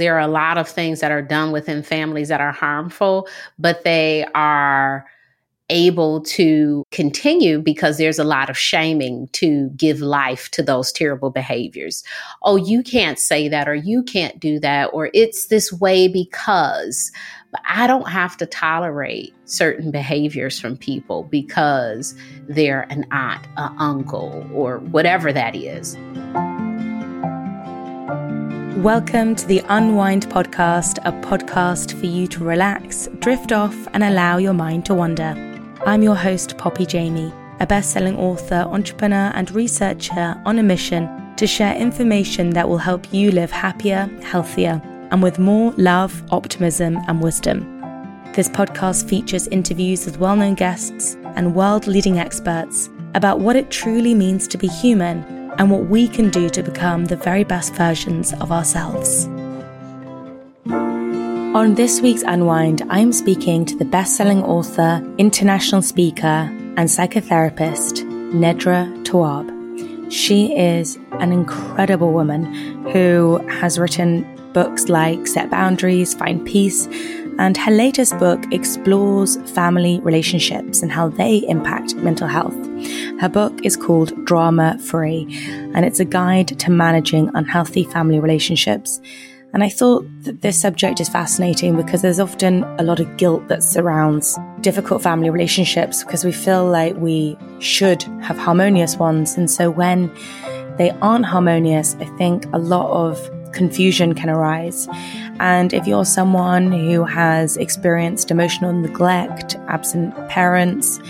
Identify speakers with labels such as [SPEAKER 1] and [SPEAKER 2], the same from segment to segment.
[SPEAKER 1] There are a lot of things that are done within families that are harmful, but they are able to continue because there's a lot of shaming to give life to those terrible behaviors. Oh, you can't say that, or you can't do that, or it's this way because. But I don't have to tolerate certain behaviors from people because they're an aunt, an uncle, or whatever that is.
[SPEAKER 2] Welcome to the Unwind Podcast, a podcast for you to relax, drift off, and allow your mind to wander. I'm your host, Poppy Jamie, a best selling author, entrepreneur, and researcher on a mission to share information that will help you live happier, healthier, and with more love, optimism, and wisdom. This podcast features interviews with well known guests and world leading experts about what it truly means to be human and what we can do to become the very best versions of ourselves. On this week's Unwind, I am speaking to the best selling author, international speaker, and psychotherapist, Nedra Tawwab. She is an incredible woman who has written books like Set Boundaries, Find Peace, and her latest book explores family relationships and how they impact mental health. Her book is called Drama Free, and it's a guide to managing unhealthy family relationships and I thought that this subject is fascinating because there's often a lot of guilt that surrounds difficult family relationships because we feel like we should have harmonious ones. And so when they aren't harmonious, I think a lot of confusion can arise. And if you're someone who has experienced emotional neglect, absent parents,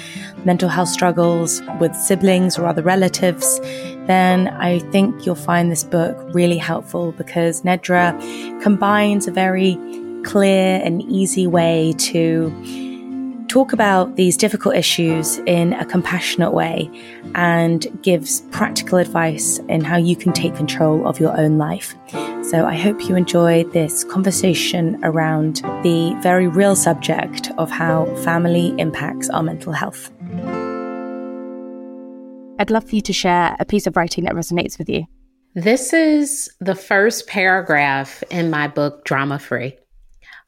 [SPEAKER 2] mental health struggles with siblings or other relatives, then I think you'll find this book really helpful because Nedra combines a very clear and easy way to talk about these difficult issues in a compassionate way and gives practical advice in how you can take control of your own life. So I hope you enjoy this conversation around the very real subject of how family impacts our mental health. I'd love for you to share a piece of writing that resonates with you.
[SPEAKER 1] This is the first paragraph in my book, Drama Free.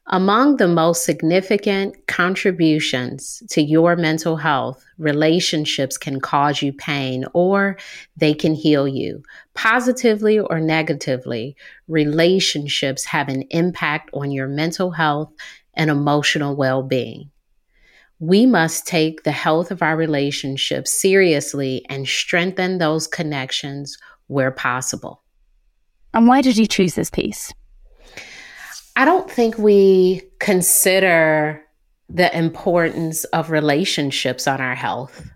[SPEAKER 1] Among the most significant contributions to your mental health, relationships can cause you pain or they can heal you. Positively or negatively, relationships have an impact on your mental health and emotional well being we must take the health of our relationships seriously and strengthen those connections where possible.
[SPEAKER 2] And why did you choose this piece?
[SPEAKER 1] Think we consider the importance of relationships on our health.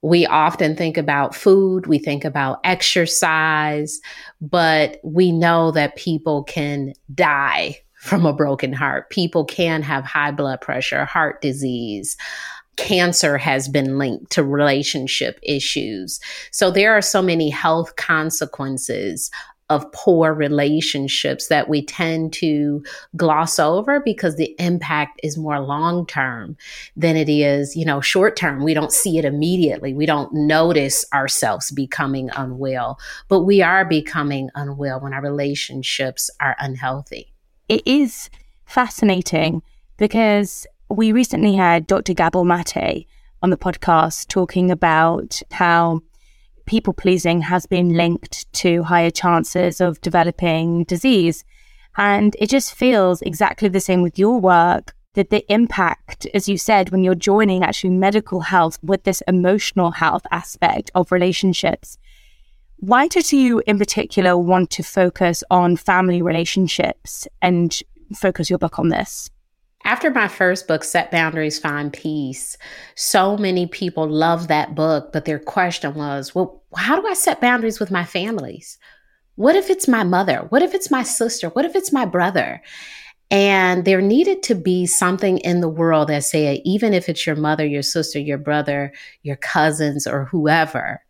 [SPEAKER 1] We often think about food, we think about exercise, but we know that people can die from a broken heart. People can have high blood pressure, heart disease. Cancer has been linked to relationship issues. So there are so many health consequences of poor relationships that we tend to gloss over because the impact is more long term than it is, you know, short term. We don't see it immediately. We don't notice ourselves becoming unwell, but we are becoming unwell when our relationships are unhealthy
[SPEAKER 2] it is fascinating because we recently had Dr. Gabor Mate on the podcast talking about how people pleasing has been linked to higher chances of developing disease. And it just feels exactly the same with your work that the impact, as you said, when you're joining actually medical health with this emotional health aspect of relationships, why did you, in particular, want to focus on family relationships and focus your book on this?
[SPEAKER 1] After my first book, Set Boundaries, Find Peace, so many people loved that book, but their question was, well, how do I set boundaries with my families? What if it's my mother? What if it's my sister? What if it's my brother? And there needed to be something in the world that said, even if it's your mother, your sister, your brother, your cousins, or whoever,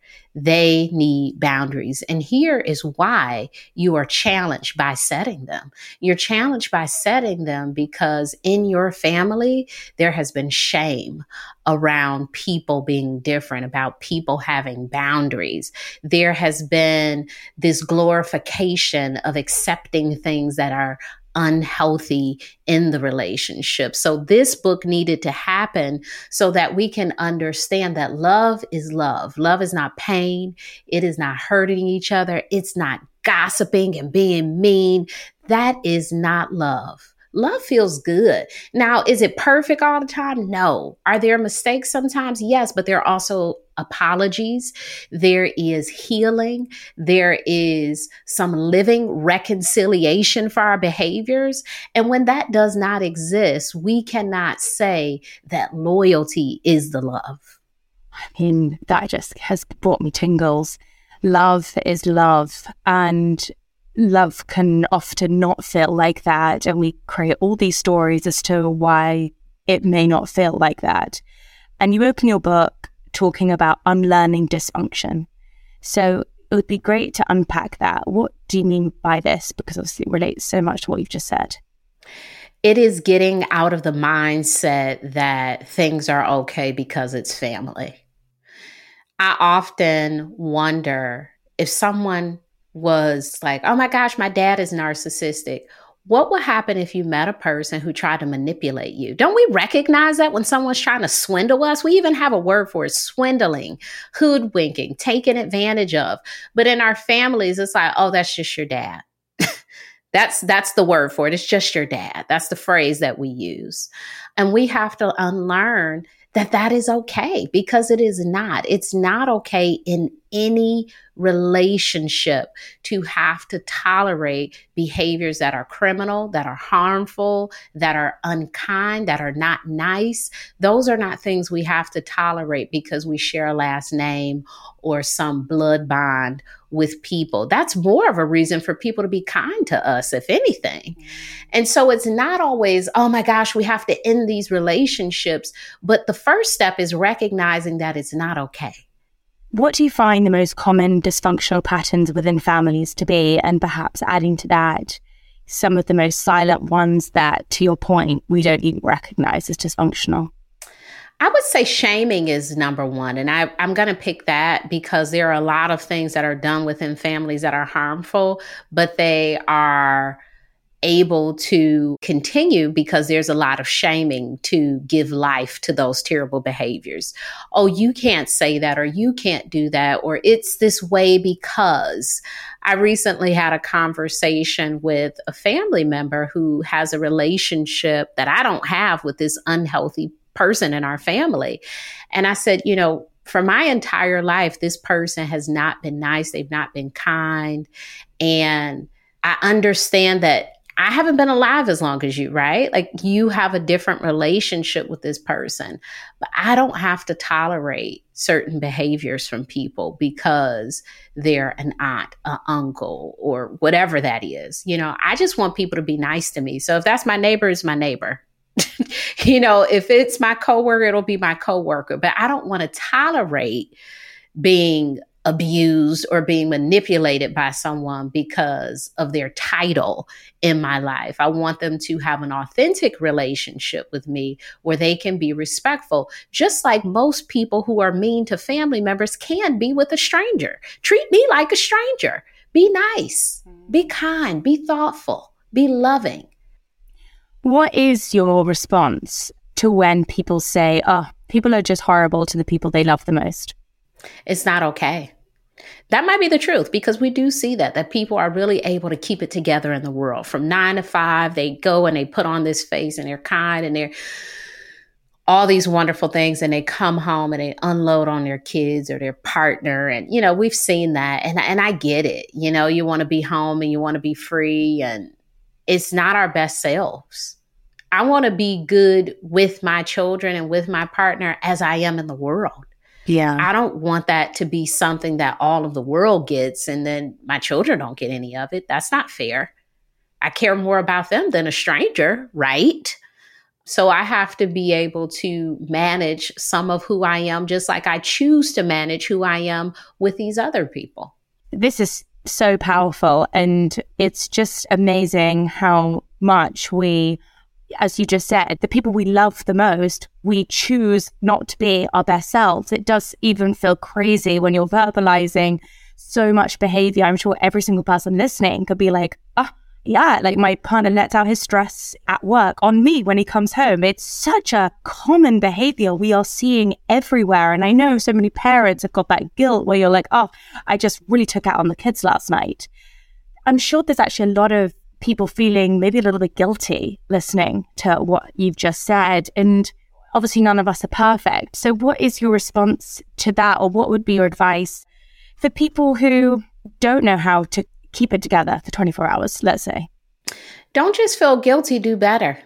[SPEAKER 1] they need boundaries. And here is why you are challenged by setting them. You're challenged by setting them because in your family, there has been shame around people being different, about people having boundaries. There has been this glorification of accepting things that are unhealthy in the relationship. So this book needed to happen so that we can understand that love is love. Love is not pain. It is not hurting each other. It's not gossiping and being mean. That is not love. Love feels good. Now, is it perfect all the time? No. Are there mistakes sometimes? Yes, but there are also apologies. There is healing. There is some living reconciliation for our behaviors. And when that does not exist, we cannot say that loyalty is the love.
[SPEAKER 3] I mean, that just has brought me tingles. Love is love. And love can often not feel like that. And we create all these stories as to why it may not feel like that. And you open your book talking about unlearning dysfunction. So it would be great to unpack that. What do you mean by this? Because obviously it relates so much to what you've just said.
[SPEAKER 1] It is getting out of the mindset that things are okay because it's family. I often wonder if someone was like, oh my gosh, my dad is narcissistic. What would happen if you met a person who tried to manipulate you? Don't we recognize that when someone's trying to swindle us? We even have a word for it swindling, hoodwinking, taking advantage of. But in our families, it's like, oh, that's just your dad. that's that's the word for it. It's just your dad. That's the phrase that we use. And we have to unlearn that that is okay because it is not. It's not okay in any relationship to have to tolerate behaviors that are criminal, that are harmful, that are unkind, that are not nice. Those are not things we have to tolerate because we share a last name or some blood bond with people. That's more of a reason for people to be kind to us, if anything. Mm-hmm. And so it's not always, oh my gosh, we have to end these relationships. But the first step is recognizing that it's not okay.
[SPEAKER 3] What do you find the most common dysfunctional patterns within families to be? And perhaps adding to that, some of the most silent ones that, to your point, we don't even recognize as dysfunctional?
[SPEAKER 1] I would say shaming is number one. And I, I'm going to pick that because there are a lot of things that are done within families that are harmful, but they are able to continue because there's a lot of shaming to give life to those terrible behaviors. Oh, you can't say that, or you can't do that, or it's this way because. I recently had a conversation with a family member who has a relationship that I don't have with this unhealthy person in our family. And I said, you know, for my entire life, this person has not been nice. They've not been kind. And I understand that I haven't been alive as long as you, right? Like you have a different relationship with this person, but I don't have to tolerate certain behaviors from people because they're an aunt, an uncle, or whatever that is. You know, I just want people to be nice to me. So if that's my neighbor, it's my neighbor. you know, if it's my coworker, it'll be my coworker. But I don't want to tolerate being abused or being manipulated by someone because of their title in my life. I want them to have an authentic relationship with me where they can be respectful, just like most people who are mean to family members can be with a stranger. Treat me like a stranger. Be nice, mm-hmm. be kind, be thoughtful, be loving.
[SPEAKER 3] What is your response to when people say, oh, people are just horrible to the people they love the most?
[SPEAKER 1] It's not okay. That might be the truth because we do see that, that people are really able to keep it together in the world. From nine to five, they go and they put on this face and they're kind and they're all these wonderful things and they come home and they unload on their kids or their partner. And you know we've seen that and and I get it. You know you want to be home and you want to be free and it's not our best selves. I want to be good with my children and with my partner as I am in the world Yeah. I don't want that to be something that all of the world gets and then my children don't get any of it. That's not fair. I care more about them than a stranger, right? So I have to be able to manage some of who I am, just like I choose to manage who I am with these other people.
[SPEAKER 3] This is so powerful. And it's just amazing how much we, as you just said, the people we love the most, we choose not to be our best selves. It does even feel crazy when you're verbalizing so much behavior. I'm sure every single person listening could be like, oh, yeah, like my partner lets out his stress at work on me when he comes home. It's such a common behavior we are seeing everywhere. And I know so many parents have got that guilt where you're like, oh, I just really took out on the kids last night. I'm sure there's actually a lot of people feeling maybe a little bit guilty listening to what you've just said. And obviously, none of us are perfect. So, what is your response to that, or what would be your advice for people who don't know how to keep it together for 24 hours, let's say.
[SPEAKER 1] Don't just feel guilty, do better.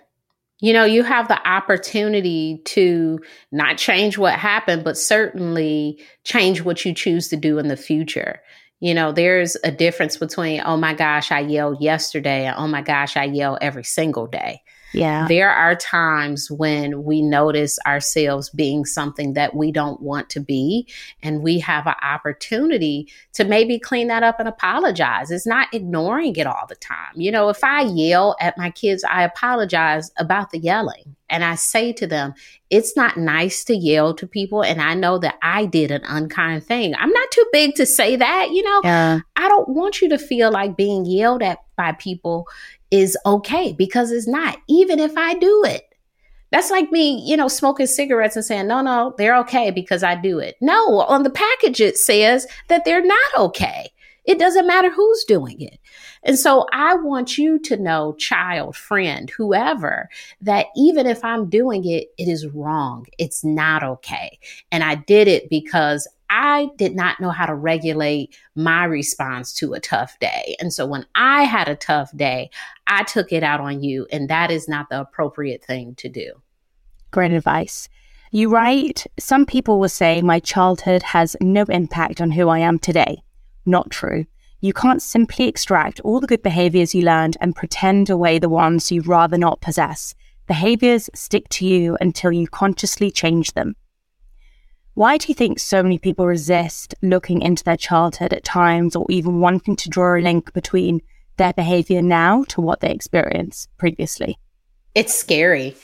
[SPEAKER 1] You know, you have the opportunity to not change what happened, but certainly change what you choose to do in the future. You know, there's a difference between, oh my gosh, I yelled yesterday, and oh my gosh, I yell every single day.
[SPEAKER 3] Yeah.
[SPEAKER 1] There are times when we notice ourselves being something that we don't want to be, and we have an opportunity to maybe clean that up and apologize. It's not ignoring it all the time. You know, if I yell at my kids, I apologize about the yelling. And I say to them, it's not nice to yell to people. And I know that I did an unkind thing. I'm not too big to say that, you know. Yeah. I don't want you to feel like being yelled at by people is okay because it's not, even if I do it. That's like me, you know, smoking cigarettes and saying, no, no, they're okay because I do it. No, on the package it says that they're not okay. It doesn't matter who's doing it. And so I want you to know, child, friend, whoever, that even if I'm doing it, it is wrong. It's not okay. And I did it because I did not know how to regulate my response to a tough day. And so when I had a tough day, I took it out on you. And that is not the appropriate thing to do.
[SPEAKER 3] Great advice. You write, some people will say my childhood has no impact on who I am today. Not true. You can't simply extract all the good behaviors you learned and pretend away the ones you'd rather not possess. Behaviors stick to you until you consciously change them. Why do you think so many people resist looking into their childhood at times or even wanting to draw a link between their behavior now to what they experienced previously?
[SPEAKER 1] It's scary.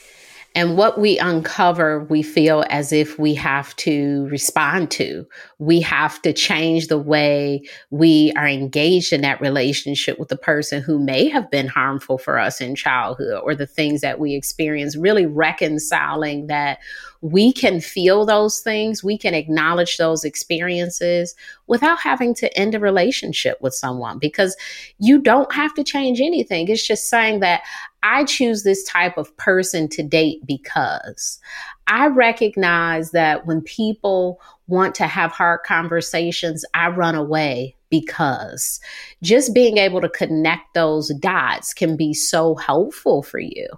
[SPEAKER 1] And what we uncover, we feel as if we have to respond to. We have to change the way we are engaged in that relationship with the person who may have been harmful for us in childhood or the things that we experience, really reconciling that we can feel those things, we can acknowledge those experiences without having to end a relationship with someone because you don't have to change anything. It's just saying that I choose this type of person to date because I recognize that when people want to have hard conversations, I run away because just being able to connect those dots can be so helpful for you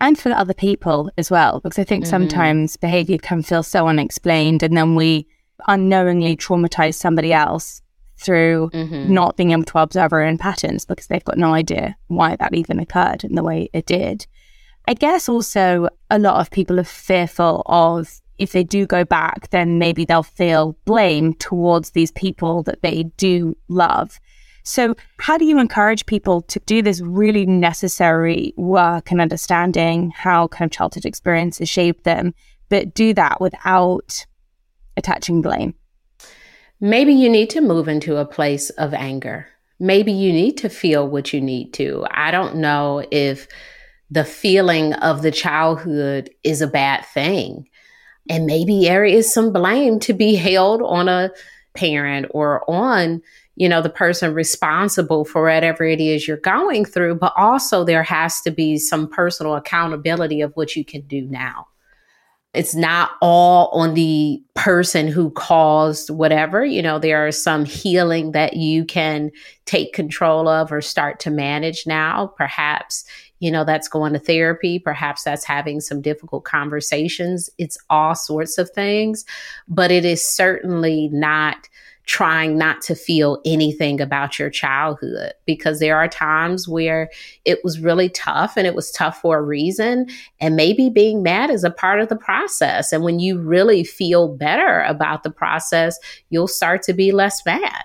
[SPEAKER 3] and for other people as well. Because I think mm-hmm. sometimes behavior can feel so unexplained, and then we unknowingly traumatize somebody else through mm-hmm. not being able to observe our own patterns because they've got no idea why that even occurred in the way it did. I guess also a lot of people are fearful of if they do go back, then maybe they'll feel blame towards these people that they do love. So, how do you encourage people to do this really necessary work and understanding how kind of childhood experiences shape them, but do that without attaching blame?
[SPEAKER 1] Maybe you need to move into a place of anger. Maybe you need to feel what you need to. I don't know if the feeling of the childhood is a bad thing. And maybe there is some blame to be held on a parent or on you know, the person responsible for whatever it is you're going through, but also there has to be some personal accountability of what you can do now. It's not all on the person who caused whatever. You know, there are some healing that you can take control of or start to manage now. Perhaps you know, that's going to therapy. Perhaps that's having some difficult conversations. It's all sorts of things, but it is certainly not trying not to feel anything about your childhood because there are times where it was really tough and it was tough for a reason. And maybe being mad is a part of the process. And when you really feel better about the process, you'll start to be less mad.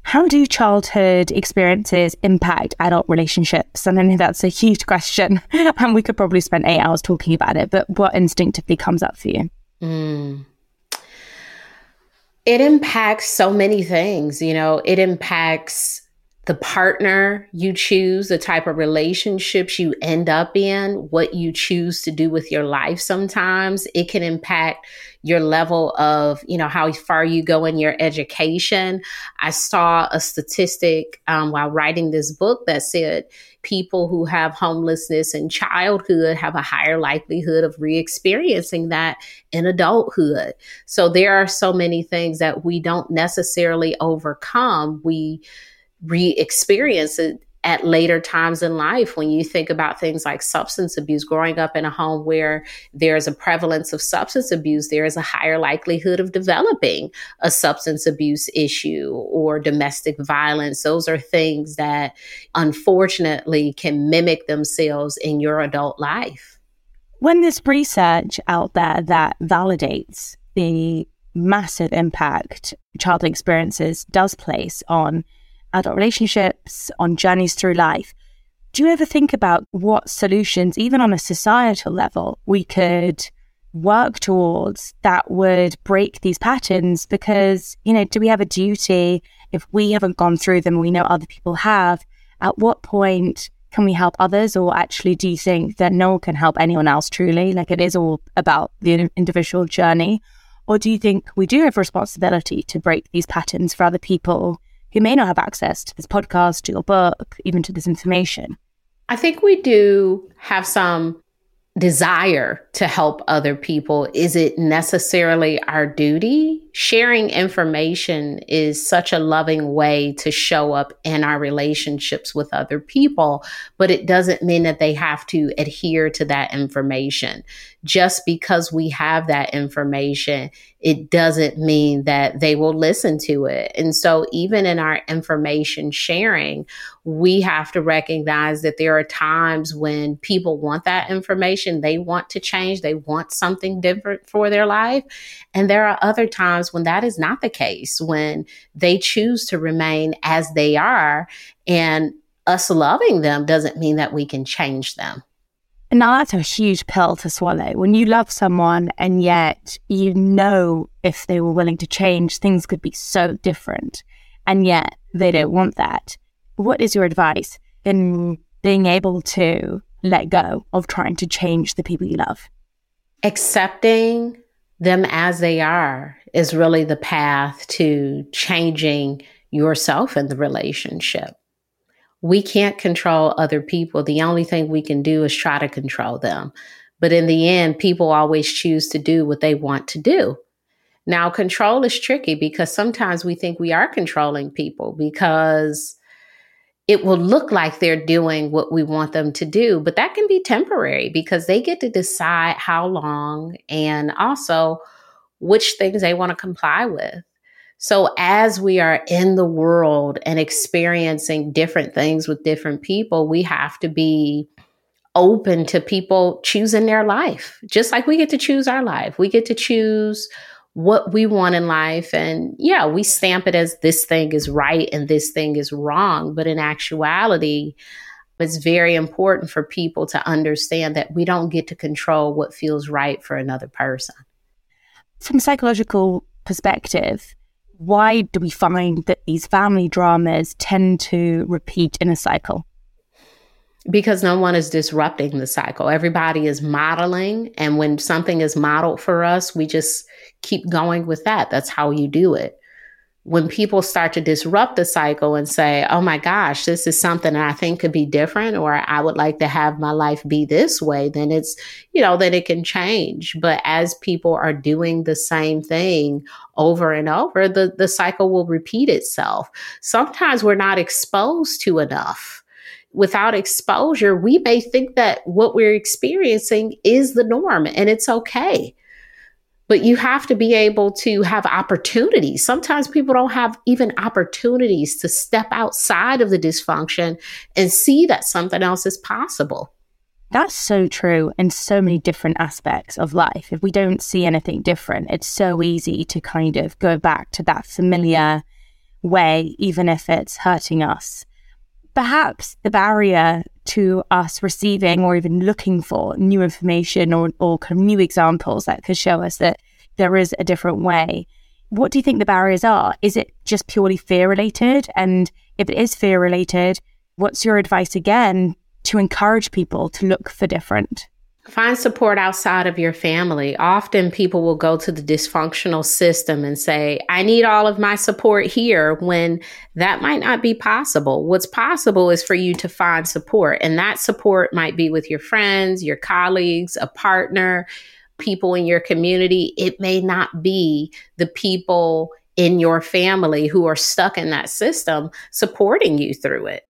[SPEAKER 3] How do childhood experiences impact adult relationships? And I know that's a huge question, and we could probably spend eight hours talking about it, but what instinctively comes up for you? Mm.
[SPEAKER 1] It impacts so many things. You know, it impacts the partner you choose, the type of relationships you end up in, what you choose to do with your life sometimes. It can impact your level of, you know, how far you go in your education. I saw a statistic um, while writing this book that said people who have homelessness in childhood have a higher likelihood of re experiencing that in adulthood. So there are so many things that we don't necessarily overcome. We, re experience it at later times in life. When you think about things like substance abuse growing up in a home where there's a prevalence of substance abuse there is a higher likelihood of developing a substance abuse issue or domestic violence. Those are things that unfortunately can mimic themselves in your adult life.
[SPEAKER 3] When there's research out there that validates the massive impact childhood experiences does place on adult relationships, on journeys through life. Do you ever think about what solutions, even on a societal level, we could work towards that would break these patterns? Because, you know, do we have a duty if we haven't gone through them, we know other people have? At what point can we help others? Or actually, do you think that no one can help anyone else truly? Like it is all about the individual journey? Or do you think we do have a responsibility to break these patterns for other people who may not have access to this podcast, to your book, even to this information?
[SPEAKER 1] I think we do have some desire to help other people. Is it necessarily our duty? Sharing information is such a loving way to show up in our relationships with other people, but it doesn't mean that they have to adhere to that information. Just because we have that information, it doesn't mean that they will listen to it. And so, even in our information sharing, we have to recognize that there are times when people want that information, they want to change, they want something different for their life. And there are other times when that is not the case, when they choose to remain as they are. And us loving them doesn't mean that we can change them.
[SPEAKER 3] Now that's a huge pill to swallow. When you love someone and yet you know if they were willing to change, things could be so different. And yet they don't want that. What is your advice in being able to let go of trying to change the people you love?
[SPEAKER 1] Accepting them as they are is really the path to changing yourself in the relationship we can't control other people. The only thing we can do is try to control them. But in the end, people always choose to do what they want to do. Now, control is tricky because sometimes we think we are controlling people because it will look like they're doing what we want them to do, but that can be temporary because they get to decide how long and also which things they want to comply with. So as we are in the world and experiencing different things with different people, we have to be open to people choosing their life, just like we get to choose our life. We get to choose what we want in life. And yeah, we stamp it as this thing is right and this thing is wrong. But in actuality, it's very important for people to understand that we don't get to control what feels right for another person.
[SPEAKER 3] From psychological perspective, why do we find that these family dramas tend to repeat in a cycle?
[SPEAKER 1] Because no one is disrupting the cycle. Everybody is modeling. And when something is modeled for us, we just keep going with that. That's how you do it when people start to disrupt the cycle and say, oh my gosh, this is something that I think could be different, or I would like to have my life be this way, then it's, you know, then it can change. But as people are doing the same thing over and over, the, the cycle will repeat itself. Sometimes we're not exposed to enough without exposure, we may think that what we're experiencing is the norm and it's okay. But you have to be able to have opportunities. Sometimes people don't have even opportunities to step outside of the dysfunction and see that something else is possible.
[SPEAKER 3] That's so true in so many different aspects of life. If we don't see anything different, it's so easy to kind of go back to that familiar way, even if it's hurting us. Perhaps the barrier to us receiving or even looking for new information or, or kind of new examples that could show us that there is a different way. What do you think the barriers are? Is it just purely fear related? And if it is fear related, what's your advice again to encourage people to look for different?
[SPEAKER 1] Find support outside of your family. Often people will go to the dysfunctional system and say, I need all of my support here when that might not be possible. What's possible is for you to find support, and that support might be with your friends, your colleagues, a partner, people in your community. It may not be the people in your family who are stuck in that system supporting you through it.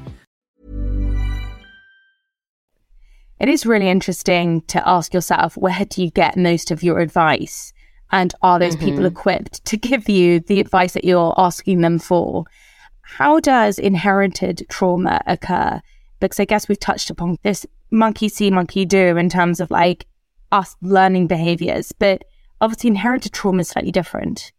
[SPEAKER 3] It is really interesting to ask yourself where do you get most of your advice? And are those mm-hmm. people equipped to give you the advice that you're asking them for? How does inherited trauma occur? Because I guess we've touched upon this monkey see, monkey do in terms of like us learning behaviors, but obviously inherited trauma is slightly different.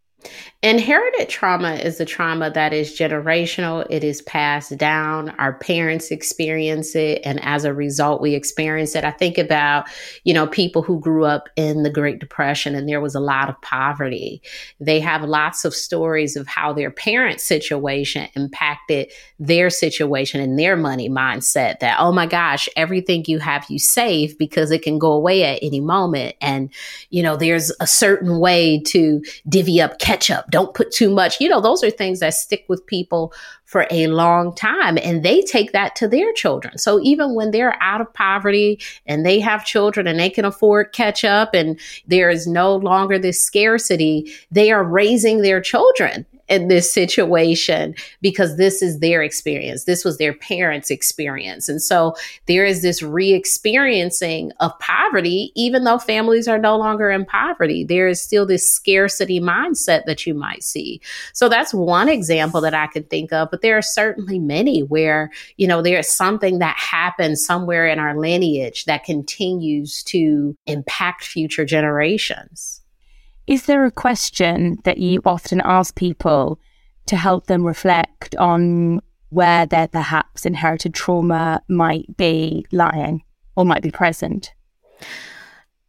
[SPEAKER 1] Inherited trauma is a trauma that is generational. It is passed down. Our parents experience it. And as a result, we experience it. I think about, you know, people who grew up in the Great Depression and there was a lot of poverty. They have lots of stories of how their parents' situation impacted their situation and their money mindset that, oh my gosh, everything you have, you save because it can go away at any moment. And, you know, there's a certain way to divvy up ketchup. Don't put too much. You know, those are things that stick with people for a long time and they take that to their children. So even when they're out of poverty and they have children and they can afford ketchup and there is no longer this scarcity, they are raising their children in this situation because this is their experience. This was their parents' experience. And so there is this re experiencing of poverty, even though families are no longer in poverty. There is still this scarcity mindset that you might see. So that's one example that I could think of. But there are certainly many where, you know, there is something that happens somewhere in our lineage that continues to impact future generations.
[SPEAKER 3] Is there a question that you often ask people to help them reflect on where their perhaps inherited trauma might be lying or might be present?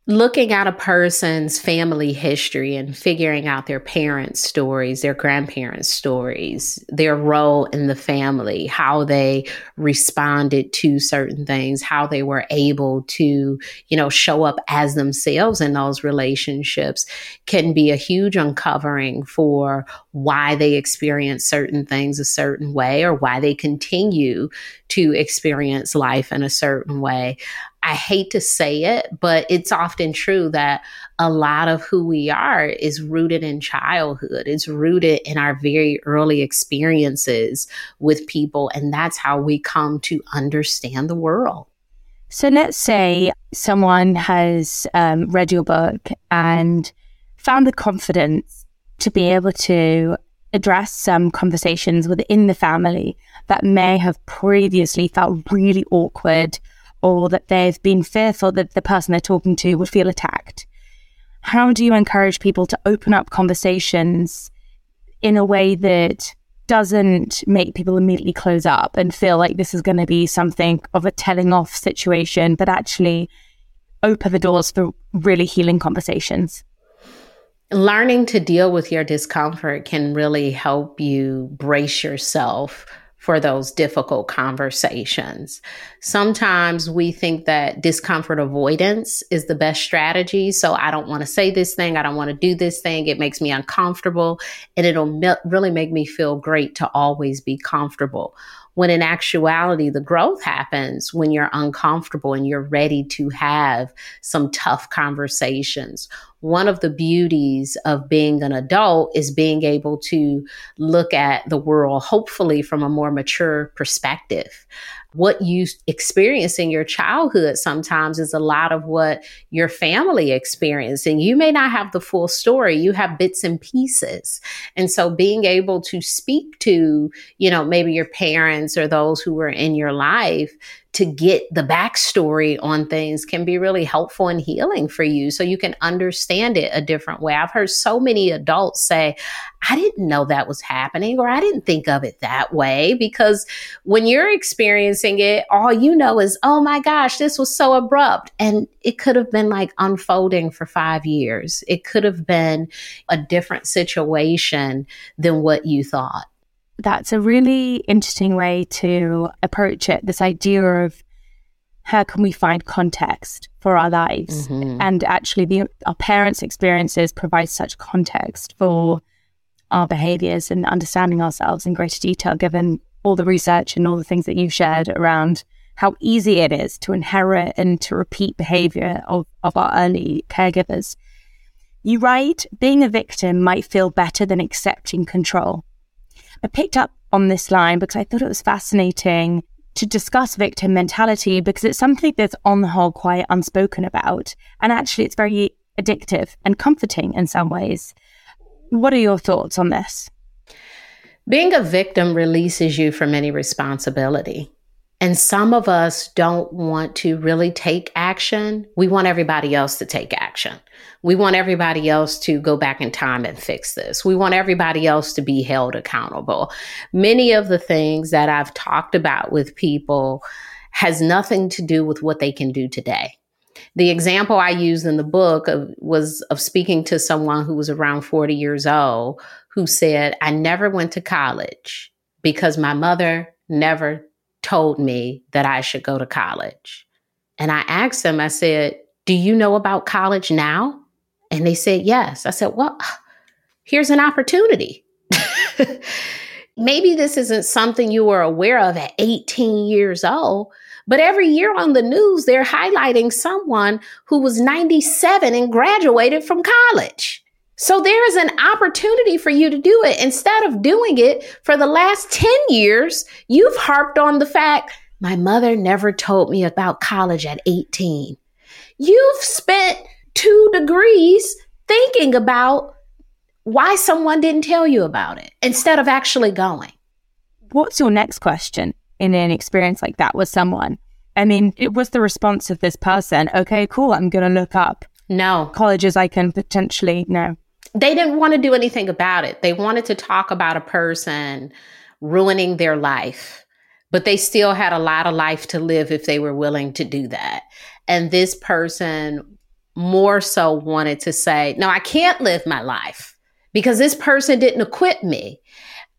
[SPEAKER 1] Looking at a person's family history and figuring out their parents' stories, their grandparents' stories, their role in the family, how they responded to certain things, how they were able to, you know, show up as themselves in those relationships can be a huge uncovering for why they experience certain things a certain way or why they continue to experience life in a certain way. I hate to say it, but it's often true that a lot of who we are is rooted in childhood. It's rooted in our very early experiences with people. And that's how we come to understand the world.
[SPEAKER 3] So let's say someone has um, read your book and found the confidence to be able to address some conversations within the family that may have previously felt really awkward or that they've been fearful that the person they're talking to would feel attacked. How do you encourage people to open up conversations in a way that doesn't make people immediately close up and feel like this is going to be something of a telling off situation, but actually open the doors for really healing conversations?
[SPEAKER 1] Learning to deal with your discomfort can really help you brace yourself for those difficult conversations. Sometimes we think that discomfort avoidance is the best strategy. So I don't want to say this thing. I don't want to do this thing. It makes me uncomfortable and it'll me- really make me feel great to always be comfortable. When in actuality, the growth happens when you're uncomfortable and you're ready to have some tough conversations. One of the beauties of being an adult is being able to look at the world, hopefully from a more mature perspective what you experience in your childhood sometimes is a lot of what your family experienced. And you may not have the full story, you have bits and pieces. And so being able to speak to, you know, maybe your parents or those who were in your life to get the backstory on things can be really helpful and healing for you so you can understand it a different way. I've heard so many adults say, I didn't know that was happening or I didn't think of it that way because when you're experiencing it, all you know is, oh my gosh, this was so abrupt. And it could have been like unfolding for five years. It could have been a different situation than what you thought
[SPEAKER 3] that's a really interesting way to approach it. This idea of how can we find context for our lives, mm-hmm. and actually, the our parents' experiences provide such context for our behaviors and understanding ourselves in greater detail. Given all the research and all the things that you've shared around how easy it is to inherit and to repeat behavior of, of our early caregivers. You write, being a victim might feel better than accepting control. I picked up on this line because I thought it was fascinating to discuss victim mentality because it's something that's on the whole quite unspoken about. And actually, it's very addictive and comforting in some ways. What are your thoughts on this?
[SPEAKER 1] Being a victim releases you from any responsibility. And some of us don't want to really take action. We want everybody else to take action. We want everybody else to go back in time and fix this. We want everybody else to be held accountable. Many of the things that I've talked about with people has nothing to do with what they can do today. The example I used in the book of, was of speaking to someone who was around 40 years old who said, I never went to college because my mother never told me that I should go to college. And I asked them, I said, Do you know about college now? And they said, Yes. I said, Well, here's an opportunity. Maybe this isn't something you were aware of at 18 years old, but every year on the news, they're highlighting someone who was 97 and graduated from college. So there is an opportunity for you to do it. Instead of doing it for the last 10 years, you've harped on the fact my mother never told me about college at 18. You've spent two degrees thinking about why someone didn't tell you about it instead of actually going.
[SPEAKER 3] What's your next question in an experience like that with someone? I mean, it was the response of this person, okay, cool, I'm going to look up.
[SPEAKER 1] No.
[SPEAKER 3] Colleges I can potentially know.
[SPEAKER 1] They didn't want to do anything about it. They wanted to talk about a person ruining their life, but they still had a lot of life to live if they were willing to do that. And this person more so wanted to say, no, I can't live my life because this person didn't equip me.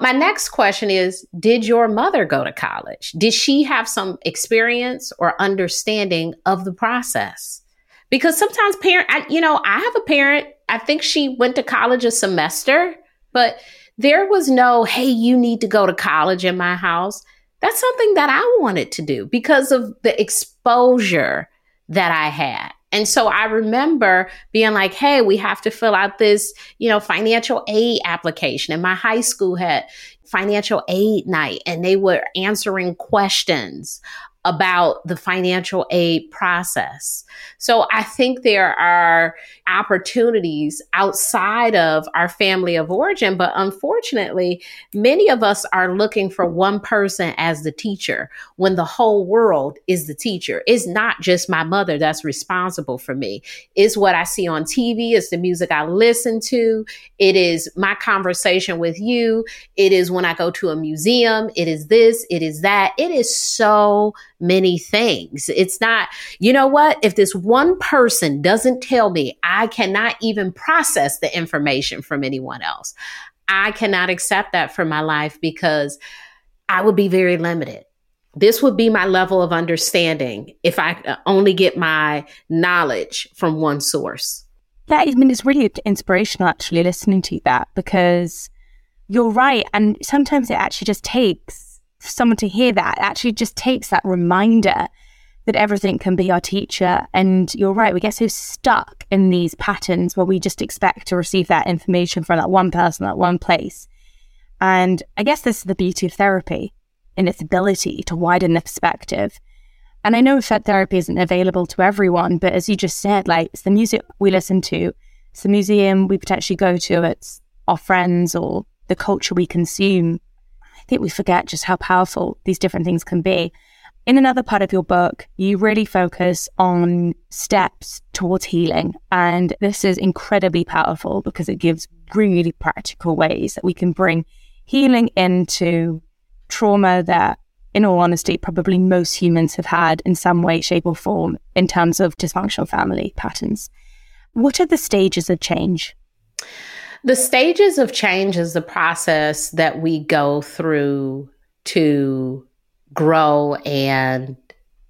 [SPEAKER 1] My next question is Did your mother go to college? Did she have some experience or understanding of the process? Because sometimes parent, I, you know, I have a parent, I think she went to college a semester, but there was no, hey, you need to go to college in my house. That's something that I wanted to do because of the exposure that I had. And so I remember being like, hey, we have to fill out this, you know, financial aid application. And my high school had financial aid night and they were answering questions about the financial aid process. So I think there are opportunities outside of our family of origin, but unfortunately, many of us are looking for one person as the teacher when the whole world is the teacher. It's not just my mother that's responsible for me. It's what I see on TV, it's the music I listen to, it is my conversation with you, it is when I go to a museum, it is this, it is that. It is so many things. It's not, you know what? If this one person doesn't tell me, I cannot even process the information from anyone else. I cannot accept that for my life because I would be very limited. This would be my level of understanding if I uh, only get my knowledge from one source.
[SPEAKER 3] Yeah, I mean, it's really inspirational actually listening to that because you're right. And sometimes it actually just takes someone to hear that actually just takes that reminder that everything can be our teacher. And you're right, we get so stuck in these patterns where we just expect to receive that information from that one person, that one place. And I guess this is the beauty of therapy in its ability to widen the perspective. And I know that therapy isn't available to everyone, but as you just said, like it's the music we listen to, it's the museum we potentially go to, it's our friends or the culture we consume. I think we forget just how powerful these different things can be. In another part of your book, you really focus on steps towards healing. And this is incredibly powerful because it gives really practical ways that we can bring healing into trauma that, in all honesty, probably most humans have had in some way, shape, or form in terms of dysfunctional family patterns. What are the stages of change?
[SPEAKER 1] The stages of change is the process that we go through to grow and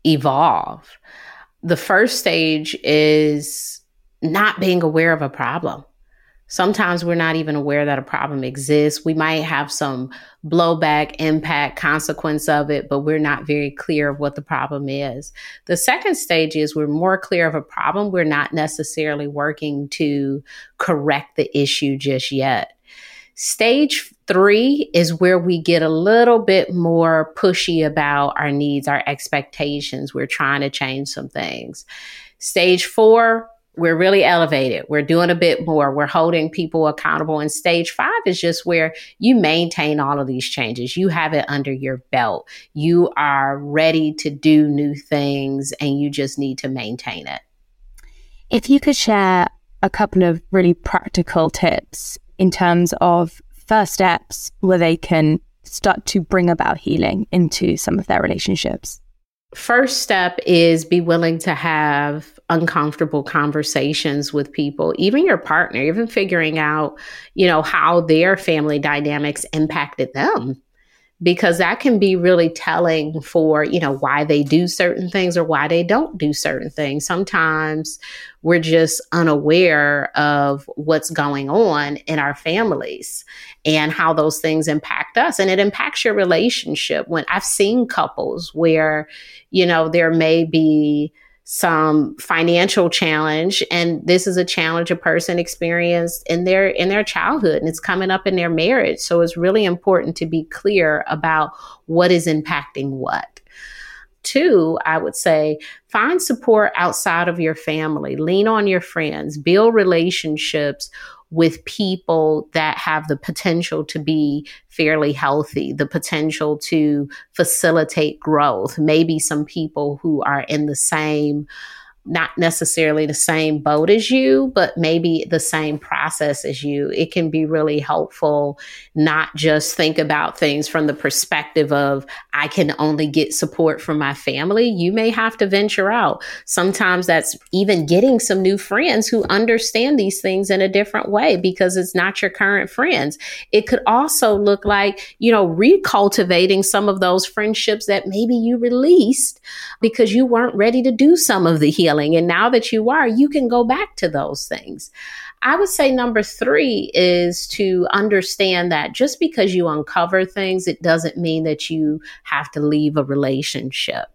[SPEAKER 1] evolve. The first stage is not being aware of a problem. Sometimes we're not even aware that a problem exists. We might have some blowback, impact, consequence of it, but we're not very clear of what the problem is. The second stage is we're more clear of a problem. We're not necessarily working to correct the issue just yet. Stage three is where we get a little bit more pushy about our needs, our expectations. We're trying to change some things. Stage four, we're really elevated. We're doing a bit more. We're holding people accountable. And stage five is just where you maintain all of these changes. You have it under your belt. You are ready to do new things and you just need to maintain it.
[SPEAKER 3] If you could share a couple of really practical tips in terms of first steps where they can start to bring about healing into some of their relationships.
[SPEAKER 1] First step is be willing to have uncomfortable conversations with people, even your partner, even figuring out, you know, how their family dynamics impacted them because that can be really telling for you know why they do certain things or why they don't do certain things. Sometimes we're just unaware of what's going on in our families and how those things impact us. And it impacts your relationship. When i've seen couples where you know there may be some financial challenge and this is a challenge a person experienced in their in their childhood and it's coming up in their marriage. So it's really important to be clear about what is impacting what. Two i would say find support outside of your family. Lean on your friends. Build relationships with people that have the potential to be fairly healthy, the potential to facilitate growth. Maybe some people who are in the same not necessarily the same boat as you, but maybe the same process as you. It can be really helpful not just think about things from the perspective of, I can only get support from my family. You may have to venture out. Sometimes that's even getting some new friends who understand these things in a different way because it's not your current friends. It could also look like, you know, recultivating some of those friendships that maybe you released because you weren't ready to do some of the healing And now that you are, you can go back to those things. I would say number three is to understand that just because you uncover things, it doesn't mean that you have to leave a relationship.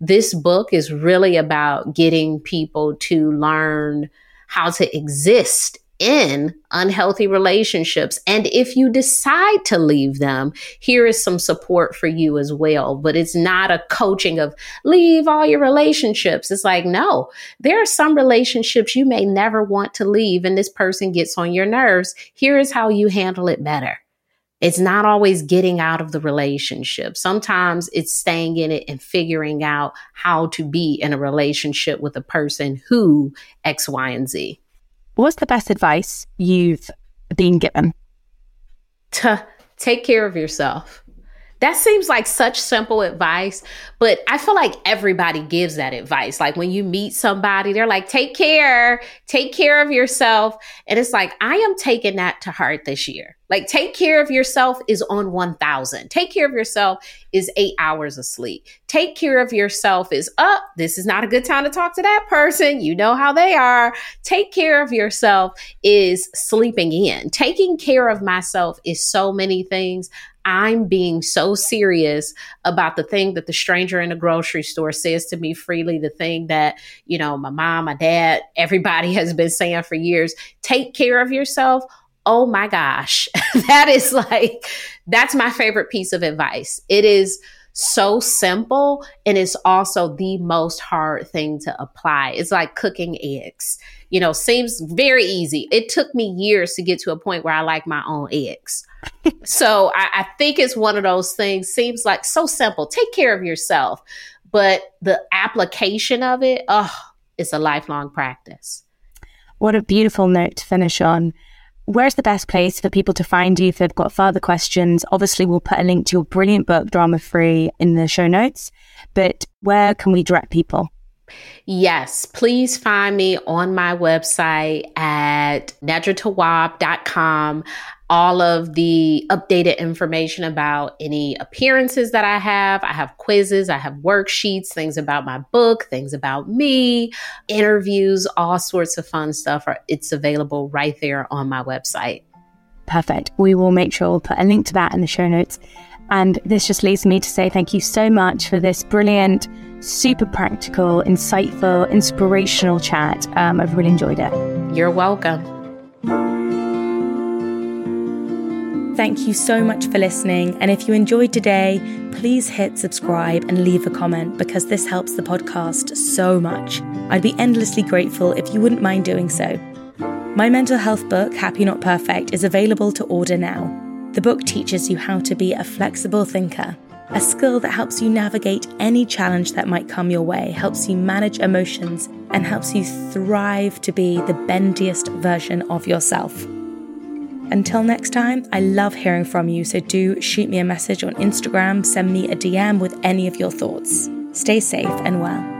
[SPEAKER 1] This book is really about getting people to learn how to exist in unhealthy relationships. And if you decide to leave them, here is some support for you as well. But it's not a coaching of leave all your relationships. It's like, no, there are some relationships you may never want to leave, and this person gets on your nerves. Here is how you handle it better. It's not always getting out of the relationship. Sometimes it's staying in it and figuring out how to be in a relationship with a person who X, Y, and Z.
[SPEAKER 3] What's the best advice you've been given?
[SPEAKER 1] To take care of yourself. That seems like such simple advice, but I feel like everybody gives that advice. Like when you meet somebody, they're like, take care, take care of yourself. And it's like, I am taking that to heart this year. Like, take care of yourself is on 1000. Take care of yourself is eight hours of sleep. Take care of yourself is up. Oh, this is not a good time to talk to that person. You know how they are. Take care of yourself is sleeping in. Taking care of myself is so many things. I'm being so serious about the thing that the stranger in the grocery store says to me freely, the thing that, you know, my mom, my dad, everybody has been saying for years take care of yourself. Oh my gosh, that is like, that's my favorite piece of advice. It is so simple and it's also the most hard thing to apply. It's like cooking eggs. You know, seems very easy. It took me years to get to a point where I like my own eggs so I, I think it's one of those things, seems like so simple. Take care of yourself. But the application of it, oh, it's a lifelong practice.
[SPEAKER 3] What a beautiful note to finish on. Where's the best place for people to find you if they've got further questions? Obviously, we'll put a link to your brilliant book, Drama Free, in the show notes. But where can we direct people?
[SPEAKER 1] Yes, please find me on my website at nedratawwab.com all of the updated information about any appearances that I have. I have quizzes, I have worksheets, things about my book, things about me, interviews, all sorts of fun stuff. It's available right there on my website.
[SPEAKER 3] Perfect. We will make sure we'll put a link to that in the show notes. And this just leaves me to say thank you so much for this brilliant, super practical, insightful, inspirational chat. Um, I've really enjoyed it.
[SPEAKER 1] You're welcome.
[SPEAKER 3] Thank you so much for listening. And if you enjoyed today, please hit subscribe and leave a comment because this helps the podcast so much. I'd be endlessly grateful if you wouldn't mind doing so. My mental health book, Happy Not Perfect, is available to order now. The book teaches you how to be a flexible thinker, a skill that helps you navigate any challenge that might come your way, helps you manage emotions, and helps you thrive to be the bendiest version of yourself. Until next time, I love hearing from you, so do shoot me a message on Instagram, send me a DM with any of your thoughts. Stay safe and well.